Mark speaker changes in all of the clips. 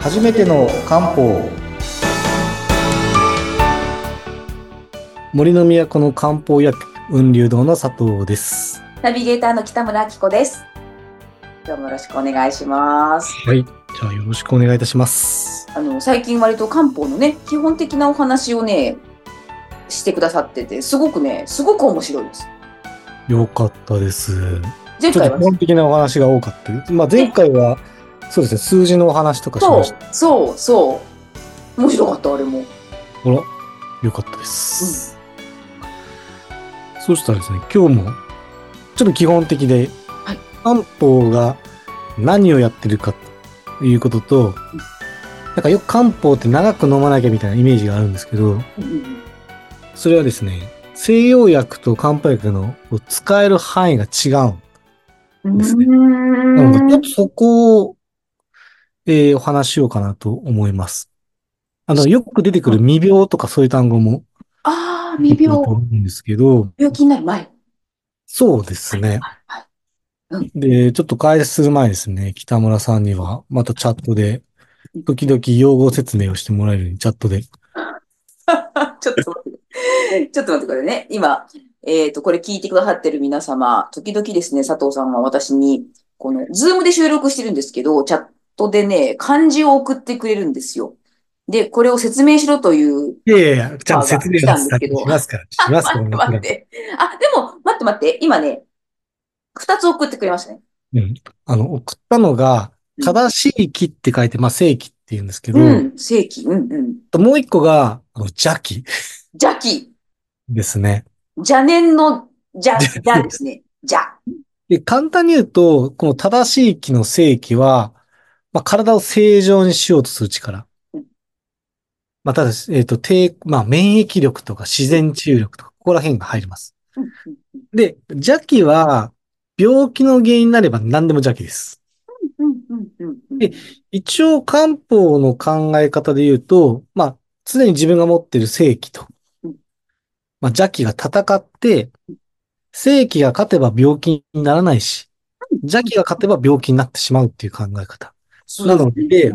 Speaker 1: 初めての漢方。森の都の漢方薬雲流堂の佐藤です。
Speaker 2: ナビゲーターの北村明子です。今日もよろしくお願いします。
Speaker 1: はい。じゃあよろしくお願いいたします。
Speaker 2: あの、最近割と漢方のね、基本的なお話をね、してくださってて、すごくね、すごく面白いです。
Speaker 1: よかったです。
Speaker 2: 前回は
Speaker 1: 基、本的なお話が多かったまあ前回はそうですね数字のお話とかし
Speaker 2: そう
Speaker 1: ました、
Speaker 2: そう、そう。面白かった、あれも。
Speaker 1: ほらよかったです、そしたらですね今日もちょっと基本的で、
Speaker 2: はい
Speaker 1: 漢方が何をやってるかということと、なんかよく漢方って長く飲まなきゃみたいなイメージがあるんですけど、
Speaker 2: うんうん
Speaker 1: それはですね、西洋薬と漢方薬の使える範囲が違う。
Speaker 2: うん。
Speaker 1: ですねなので、ちょっとそこを、えーお話ししようかなと思います。あの、よく出てくる未病とかそういう単語も
Speaker 2: ああ、未病
Speaker 1: と。思うんですけど、
Speaker 2: 病気になる前。
Speaker 1: そうですね。
Speaker 2: はいはい。
Speaker 1: で、ちょっと開始する前ですね、北村さんには、またチャットで、時々用語説明をしてもらえるように、チャットで。
Speaker 2: ちょっと待って。ちょっと待ってくださいね。今、えっ、と、これ聞いてくださってる皆様、時々ですね、佐藤さんは私に、この、ズームで収録してるんですけど、チャットでね、漢字を送ってくれるんですよ。で、これを説明しろという、
Speaker 1: いやいやいや、ちゃんと説明
Speaker 2: したんですけど
Speaker 1: しますから、しますから、
Speaker 2: 待って待って。あ、でも、待って待って、今ね、二つ送ってくれましたね。
Speaker 1: うん。あの、送ったのが、正しい木って書いて、まあ、正気って言うんですけど、
Speaker 2: うん、正規、うんうん。
Speaker 1: もう一個が、あの邪気
Speaker 2: 邪気、
Speaker 1: ですね。
Speaker 2: 邪念の邪、邪ですね。邪。
Speaker 1: で、簡単に言うと、この正しい気の正気は、まあ、体を正常にしようとする力
Speaker 2: うん。
Speaker 1: まあ、ただし、えっ、と、低、まあ、免疫力とか自然治癒力とか、ここら辺が入ります。で、邪気は、病気の原因になれば何でも邪気です。で一応漢方の考え方で言うと、まあ、常に自分が持っている正気と
Speaker 2: うん、
Speaker 1: まあ、邪気が戦って、正気が勝てば病気にならないし、邪気が勝てば病気になってしまうっていう考え方。なので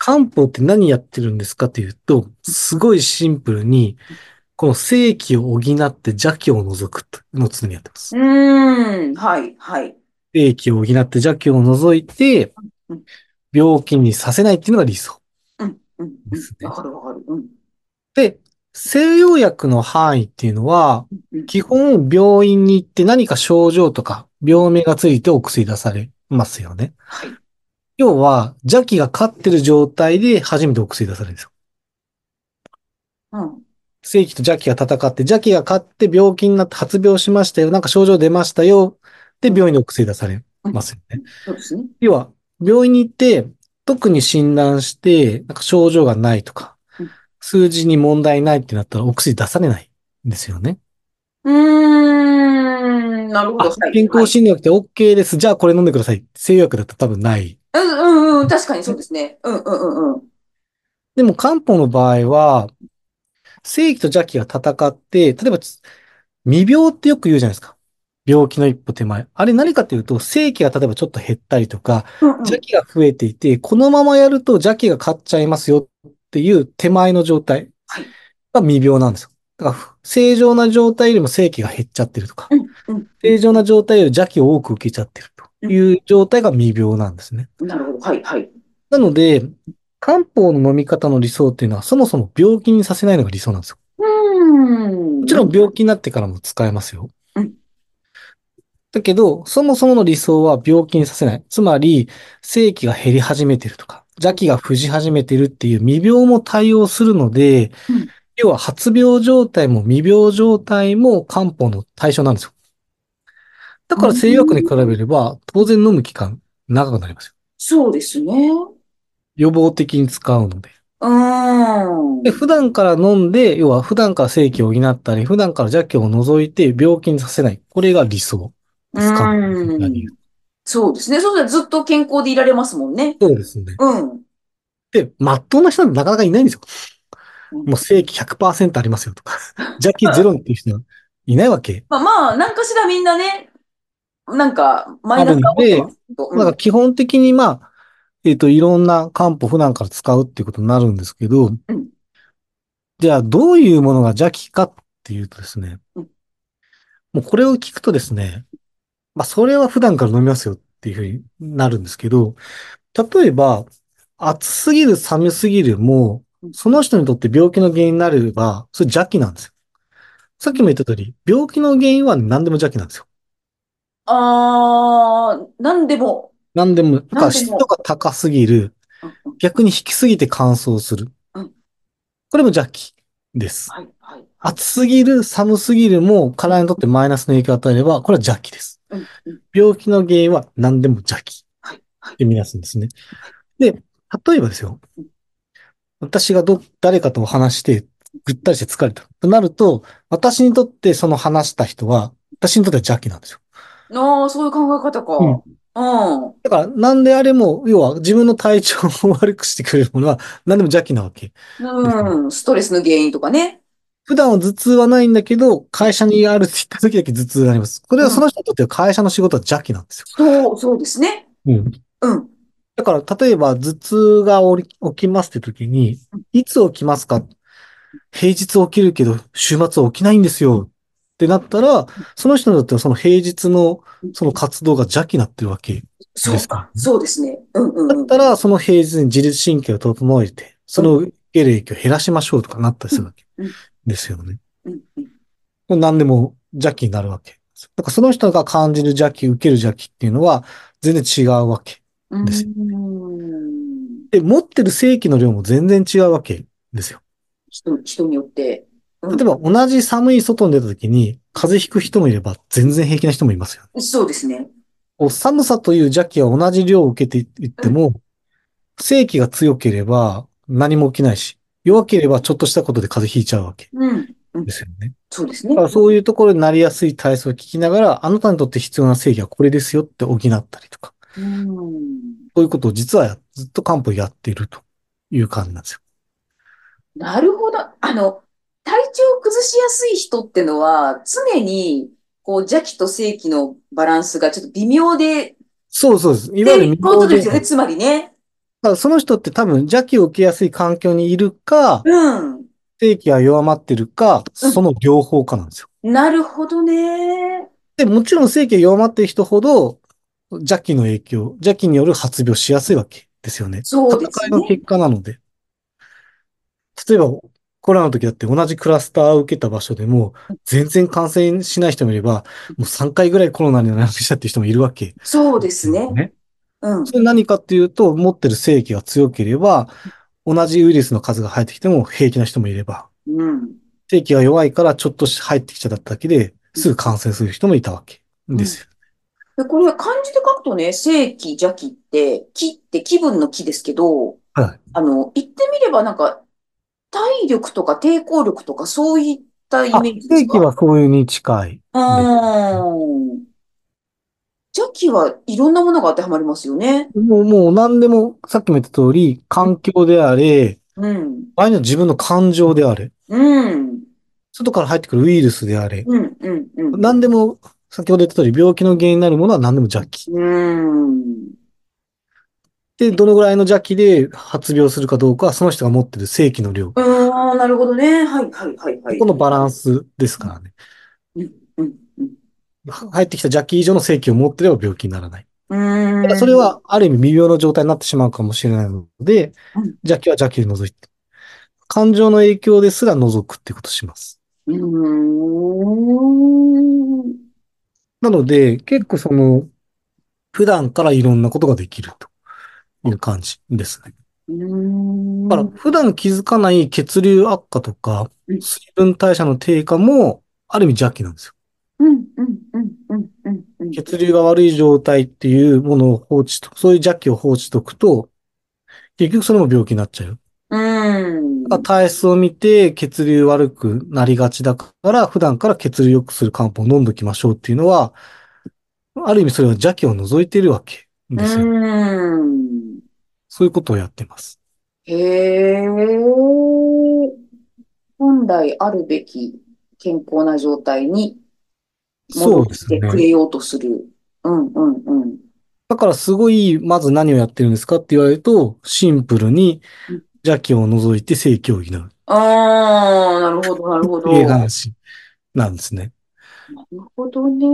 Speaker 1: 漢方って何やってるんですかというと、すごいシンプルに、この正気を補って邪気を除くというのを常にやってます。
Speaker 2: うーん、はい、はい。
Speaker 1: 正気を補って邪気を除いて
Speaker 2: うん、
Speaker 1: 病気にさせないっていうのが理想。
Speaker 2: うん、うん、うん
Speaker 1: です。ね
Speaker 2: わかるわかる。うん
Speaker 1: で、西洋薬の範囲っていうのは、
Speaker 2: うん。
Speaker 1: 基本病院に行って何か症状とか病名がついてお薬出されますよね。
Speaker 2: はい。
Speaker 1: 要は邪気が勝ってる状態で初めてお薬出されるんですよ。
Speaker 2: うん。
Speaker 1: 正気と邪気が戦って、邪気が勝って病気になって発病しましたよ。なんか症状出ましたよ。で、病院でお薬出されますよね。
Speaker 2: そうですね。
Speaker 1: 要は、病院に行って、特に診断して、なんか症状がないとか
Speaker 2: うん、
Speaker 1: 数字に問題ないってなったらお薬出されないんですよね。
Speaker 2: うーん、なるほど。
Speaker 1: 健康診断なくて OK です。じゃあこれ飲んでください。西洋薬だったら多分ない。
Speaker 2: はいうんうんうん、確かにそうですね。うんうんうんうん。
Speaker 1: でも漢方の場合は、正気と邪気が戦って、例えば、未病ってよく言うじゃないですか。病気の一歩手前。あれ何かっていうと、正気が例えばちょっと減ったりとか、
Speaker 2: うんうん
Speaker 1: 邪気が増えていて、このままやると邪気が勝っちゃいますよっていう手前の状態
Speaker 2: はい
Speaker 1: が未病なんですよ。だから、正常な状態よりも正気が減っちゃってるとか、
Speaker 2: うんうん
Speaker 1: 正常な状態より邪気を多く受けちゃってるという状態が未病なんですね。
Speaker 2: なるほど。はいはい。
Speaker 1: なので、漢方の飲み方の理想っていうのは、そもそも病気にさせないのが理想なんですよ。
Speaker 2: うーん。
Speaker 1: もちろん病気になってからも使えますよ
Speaker 2: うん。
Speaker 1: だけど、そもそもの理想は病気にさせない。つまり、正気が減り始めてるとか、邪気が伏し始めてるっていう未病も対応するので、
Speaker 2: うん
Speaker 1: 要は発病状態も未病状態も漢方の対象なんですよ。だから西洋薬に比べれば、当然飲む期間長くなりますよ。
Speaker 2: そうですね。う
Speaker 1: 予防的に使うので。
Speaker 2: ーん。
Speaker 1: で、普段から飲んで、要は普段から正気を補ったり、普段から邪気を除いて病気にさせない。これが理想ですか、
Speaker 2: うんそうですね。そうしたらずっと健康でいられますもんね。
Speaker 1: そうですね。
Speaker 2: うん。
Speaker 1: で、まっとうな人なんてなかなかいないんですよ。
Speaker 2: うん
Speaker 1: もう正気100%ありますよとか、邪気ゼロっていう人はいないわけ。
Speaker 2: まあまあ、なんかしらみんなね、なんか、マイナスが起きてますけど。
Speaker 1: だから基本的にまあ、えっと、いろんな漢方普段から使うっていうことになるんですけど、
Speaker 2: うん。
Speaker 1: じゃあどういうものが邪気かっていうとですね、
Speaker 2: うん
Speaker 1: もうこれを聞くとですね、まあそれは普段から飲みますよっていうふうになるんですけど、例えば、暑すぎる寒すぎるも
Speaker 2: うん、
Speaker 1: その人にとって病気の原因になれば、それ邪気なんですよ。さっきも言った通り、病気の原因は何でも邪気なんですよ。
Speaker 2: あー、なんでも、
Speaker 1: 何でも、だから
Speaker 2: 何でも
Speaker 1: 湿度が高すぎる、逆に引きすぎて乾燥する
Speaker 2: うん。
Speaker 1: これも邪気です。
Speaker 2: はい、はい、はい。
Speaker 1: 暑すぎる、寒すぎるも体にとってマイナスの影響を与えれば、これは邪気です。
Speaker 2: うん、うん。
Speaker 1: 病気の原因は何でも邪気。って見なすんですね。で、例えばですよ
Speaker 2: うん。
Speaker 1: 私がど、誰かと話して、ぐったりして疲れた。となると、私にとってその話した人は、私にとっては邪気なんですよ。
Speaker 2: あー、そういう考え方か。
Speaker 1: うん
Speaker 2: うん。
Speaker 1: だから、なんであれも、要は自分の体調を悪くしてくれるものは、何でも邪気なわけ。
Speaker 2: うん。ストレスの原因とかね。
Speaker 1: 普段は頭痛はないんだけど、会社にあるって言った時だけ頭痛があります。これはその人にとっては会社の仕事は邪気なんですよ。
Speaker 2: そう、そうですね。
Speaker 1: うん。
Speaker 2: うん。
Speaker 1: だから、例えば頭痛が起きますって時に、いつ起きますか？平日起きるけど、週末起きないんですよ。ってなったら、その人にとってはその平日のその活動が邪気になってるわけ。
Speaker 2: そうか。そうですね。うんうんうん。
Speaker 1: だったら、その平日に自律神経を整えて、その受ける影響を減らしましょうとかなったりするわけですよね。
Speaker 2: うん
Speaker 1: 何でも邪気になるわけです。だからその人が感じる邪気、受ける邪気っていうのは全然違うわけ。
Speaker 2: う
Speaker 1: です
Speaker 2: ん。
Speaker 1: で、持ってる正気の量も全然違うわけですよ。
Speaker 2: 人、人によって。うん
Speaker 1: 例えば同じ寒い外に出た時に風邪ひく人もいれば全然平気な人もいますよね。
Speaker 2: そうですね。
Speaker 1: 寒さという邪気は同じ量を受けていっても、正気が強ければ何も起きないし、弱ければちょっとしたことで風邪ひいちゃうわけ
Speaker 2: うん。うん
Speaker 1: で。すよね。
Speaker 2: そうですね
Speaker 1: だか。らそういうところになりやすい体操を聞きながら、あなたにとって必要な正義はこれですよって補ったりとか、
Speaker 2: うん。
Speaker 1: そういうことを実はやずっと漢方やっているという感じなんですよ。
Speaker 2: なるほど。あの、体調を崩しやすい人ってのは、常に、こう、邪気と正気のバランスがちょっと微妙で、
Speaker 1: そうそうです。いわゆる
Speaker 2: いうことですよね。
Speaker 1: だ
Speaker 2: つまりね。
Speaker 1: その人って多分邪気を受けやすい環境にいるか、
Speaker 2: うん。
Speaker 1: 正気が弱まってるか、その両方かなんですよ。
Speaker 2: なるほどね。
Speaker 1: で、もちろん正気が弱まっている人ほど、邪気の影響、邪気による発病しやすいわけですよね。
Speaker 2: そうですね。
Speaker 1: 戦いの結果なので。例えば、コロナの時だって同じクラスターを受けた場所でも、全然感染しない人もいれば、もう3回ぐらいコロナになりましたっていう人もいるわけ。
Speaker 2: そうですね。
Speaker 1: ね。
Speaker 2: うん。
Speaker 1: それ何かっていうと、持ってる正気が強ければ、同じウイルスの数が入ってきても平気な人もいれば、
Speaker 2: うん。
Speaker 1: 正気が弱いからちょっと入ってきちゃっただけで、すぐ感染する人もいたわけですよ。
Speaker 2: でこれ漢字で書くとね、正気、邪気って、気って気分の気ですけど、
Speaker 1: はい。
Speaker 2: あの、言ってみればなんか、体力とか抵抗力とかそういったイ
Speaker 1: あ、
Speaker 2: メージですか？
Speaker 1: 正気はそういうに近い。
Speaker 2: うーん。邪気はいろんなものが当てはまりますよね。
Speaker 1: もう、もう何でも、さっきも言った通り、環境であれ、
Speaker 2: うん。
Speaker 1: 場合には自分の感情であれ、
Speaker 2: うん。
Speaker 1: 外から入ってくるウイルスであれ、
Speaker 2: うん。うん。うん。
Speaker 1: 何でも、先ほど言った通り、病気の原因になるものは何でも邪気。
Speaker 2: うん。
Speaker 1: で、どのぐらいの邪気で発病するかどうかは、その人が持ってる正気の量。
Speaker 2: うーん、なるほどね。はい、はい、はい、はい。
Speaker 1: このバランスですからね。
Speaker 2: うん、うん、うん。
Speaker 1: 入ってきた邪気以上の正気を持ってれば病気にならない。
Speaker 2: うーん。
Speaker 1: それは、ある意味微妙な状態になってしまうかもしれないので
Speaker 2: うん、
Speaker 1: 邪気は邪気で除いて。感情の影響ですら除くってことをします。
Speaker 2: うーん。
Speaker 1: なので、結構その、普段からいろんなことができるという感じですね。だから、普段気づかない血流悪化とか
Speaker 2: うん、
Speaker 1: 水分代謝の低下も、ある意味邪気なんですよ。血流が悪い状態っていうものを放置と、そういう邪気を放置しておくと、結局それも病気になっちゃう。
Speaker 2: うーん。
Speaker 1: 体質を見て血流悪くなりがちだから、普段から血流良くする漢方を飲んどきましょうっていうのは、ある意味それは邪気を除いているわけ
Speaker 2: う
Speaker 1: ですよ。
Speaker 2: ーん。
Speaker 1: そういうことをやってます。
Speaker 2: へえ。本来あるべき健康な状態に
Speaker 1: そう
Speaker 2: 戻っ。てくれようとする。うんうんうん。
Speaker 1: だからすごい、まず何をやってるんですかって言われると、シンプルに
Speaker 2: うん
Speaker 1: 邪気を除いて正気を補う。
Speaker 2: ああ、なるほど、なるほど。
Speaker 1: っていう
Speaker 2: な
Speaker 1: 話なんですね。
Speaker 2: るほどね。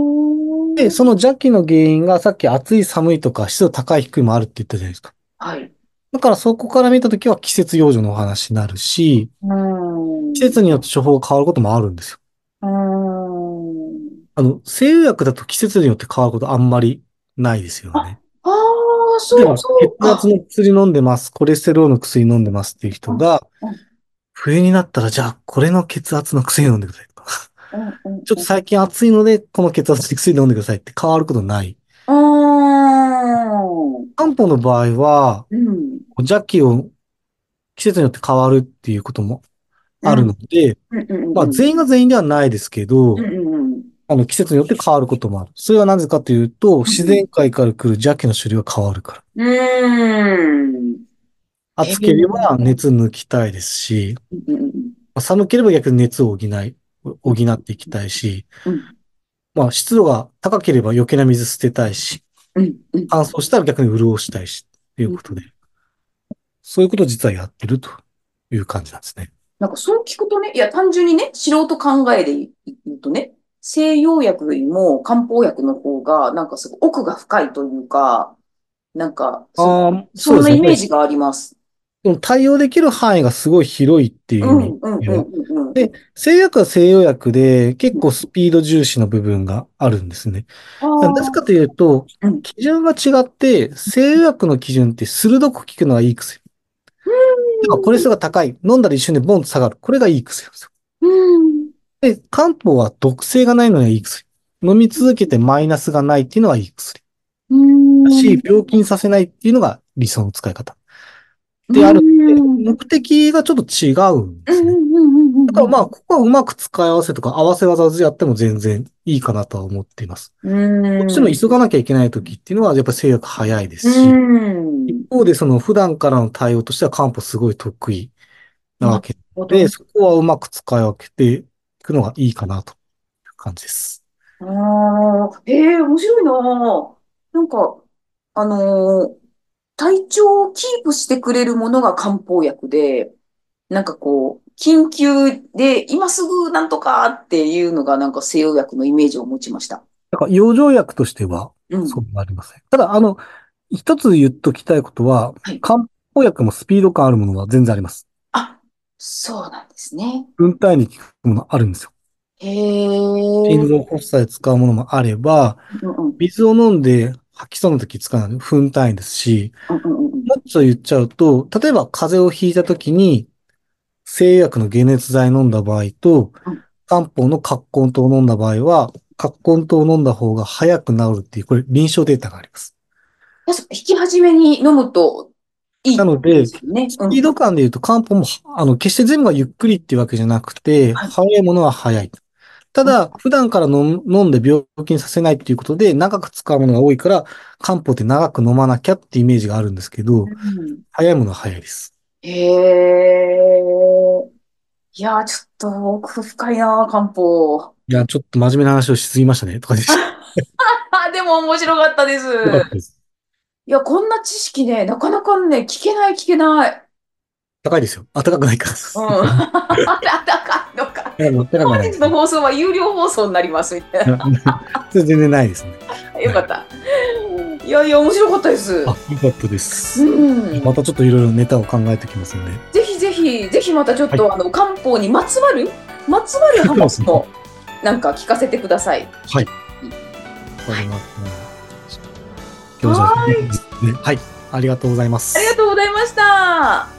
Speaker 1: で、その邪気の原因がさっき暑い寒いとか湿度高い低いもあるって言ったじゃないですか。
Speaker 2: はい。
Speaker 1: だからそこから見たときは季節養生のお話になるし、
Speaker 2: うーん。
Speaker 1: 季節によって処方が変わることもあるんですよ。
Speaker 2: うーん。
Speaker 1: あの、西洋薬だと季節によって変わることあんまりないですよね。
Speaker 2: ああ、そうそう
Speaker 1: 血
Speaker 2: か。
Speaker 1: 圧の薬飲んでます、コレステロールの薬飲んでますっていう人が
Speaker 2: うんうん、
Speaker 1: 冬になったらじゃあこれの血圧の薬飲んでくださいちょっと最近暑いので、この血圧の薬飲んでくださいって変わることない。漢方の場合は、
Speaker 2: うん。
Speaker 1: 邪気を季節によって変わるっていうこともあるので。まあ全員が全員ではないですけど
Speaker 2: うん、うんうん。
Speaker 1: あの季節によって変わることもある。それはなぜかというと、自然界から来る邪気の種類が変わるから。
Speaker 2: うーん。
Speaker 1: 暑ければ熱抜きたいですし、寒ければ逆に熱を補い、補っていきたいし、
Speaker 2: うん
Speaker 1: まあ湿度が高ければ余計な水捨てたいし、
Speaker 2: うんうん。
Speaker 1: 乾燥したら逆に潤したいし、ということで、そういうことを実はやってるという感じなんですね。
Speaker 2: なんかそう聞くとね、いや単純にね、素人考えで言うとね、西洋薬よりも漢方薬の方が、なんかすごい奥が深いというか、なんか、そ
Speaker 1: ああ、
Speaker 2: そんなイメー
Speaker 1: ジ。
Speaker 2: ジがあります。
Speaker 1: でも対応できる範囲がすごい広いっていう
Speaker 2: うんうんうん
Speaker 1: で西洋薬は西洋薬で結構スピード重視の部分があるんですね。
Speaker 2: あ
Speaker 1: なぜかというと
Speaker 2: うん、
Speaker 1: 基準が違って、西洋薬の基準って鋭く効くのがいい薬。だからコレステロールが高い。飲んだら一瞬でボンと下がる。これがいい薬ですよ。
Speaker 2: うん。
Speaker 1: で、漢方は毒性がないのがいい薬。飲み続けてマイナスがないっていうのがいい薬。し、病気にさせないっていうのが理想の使い方。である
Speaker 2: うん
Speaker 1: 目的がちょっと違うんですね。だからまあ、ここはうまく使い合わせとか合わせ技でやっても全然いいかなとは思っています。
Speaker 2: うん。
Speaker 1: もちろん急がなきゃいけない時っていうのはやっぱり制約早いですし、
Speaker 2: うん。
Speaker 1: 一方でその普段からの対応としては漢方すごい得意なわけで、そこはうまく使い分けていくのがいいかなという感じです。
Speaker 2: ああ、ええ面白いな。なんか、あのー体調をキープしてくれるものが漢方薬で、なんかこう、緊急で今すぐなんとかっていうのがなんか西洋薬のイメージを持ちました。
Speaker 1: だから養生薬としては
Speaker 2: うん。
Speaker 1: そうなりません。ただ、あの、一つ言っときたいことは
Speaker 2: はい、
Speaker 1: 漢方薬もスピード感あるものは全然あります。
Speaker 2: あ、そうなんですね。
Speaker 1: 分体に効くものあるんですよ。
Speaker 2: へえ。
Speaker 1: 心臓発作で使うものもあれば、
Speaker 2: うんうん
Speaker 1: 水を飲んで吐きそうな時使うのは分単位ですし、もっと言っちゃうと、例えば風邪をひいた時に、西薬の解熱剤飲んだ場合と
Speaker 2: うん、
Speaker 1: 漢方の葛根湯を飲んだ場合は、葛根湯を飲んだ方が早く治るっていう、これ臨床データがあります。
Speaker 2: 引き始めに飲むといい
Speaker 1: なので。スピード感で言うと漢方も、あの、決して全部がゆっくりっていうわけじゃなくて、
Speaker 2: はい
Speaker 1: 早いものは早い。ただ、普段から飲飲んで病気にさせないっていうことで、長く使うものが多いから、漢方って長く飲まなきゃってイメージがあるんですけど、
Speaker 2: うん
Speaker 1: 早いものは早いです。
Speaker 2: へえ。いやー、ちょっと奥深いな、漢方。
Speaker 1: いや、ちょっと真面目な話をしすぎましたね、とかで。よ
Speaker 2: あ、でも面白かったです。
Speaker 1: です。
Speaker 2: いや、こんな知識ね、なかなかね、聞けない、聞けない。
Speaker 1: 高いですよ。あ、高くないか
Speaker 2: うん。
Speaker 1: ら。
Speaker 2: あ、高いのか。本日の放送は有料放送になります、みたいな。
Speaker 1: 全然ないですね。
Speaker 2: よかった。いやいや、面白かったです。
Speaker 1: あ、よかったです。
Speaker 2: うん。
Speaker 1: またちょっといろいろネタを考えておきますので。
Speaker 2: ぜひぜひ、ぜひまたちょっと、あの、漢方にまつわる、まつわる話も、なんか聞かせてください。
Speaker 1: はい。わかりました。今日じゃあ、ねはい。ありがとうございます。
Speaker 2: ありがとうございました。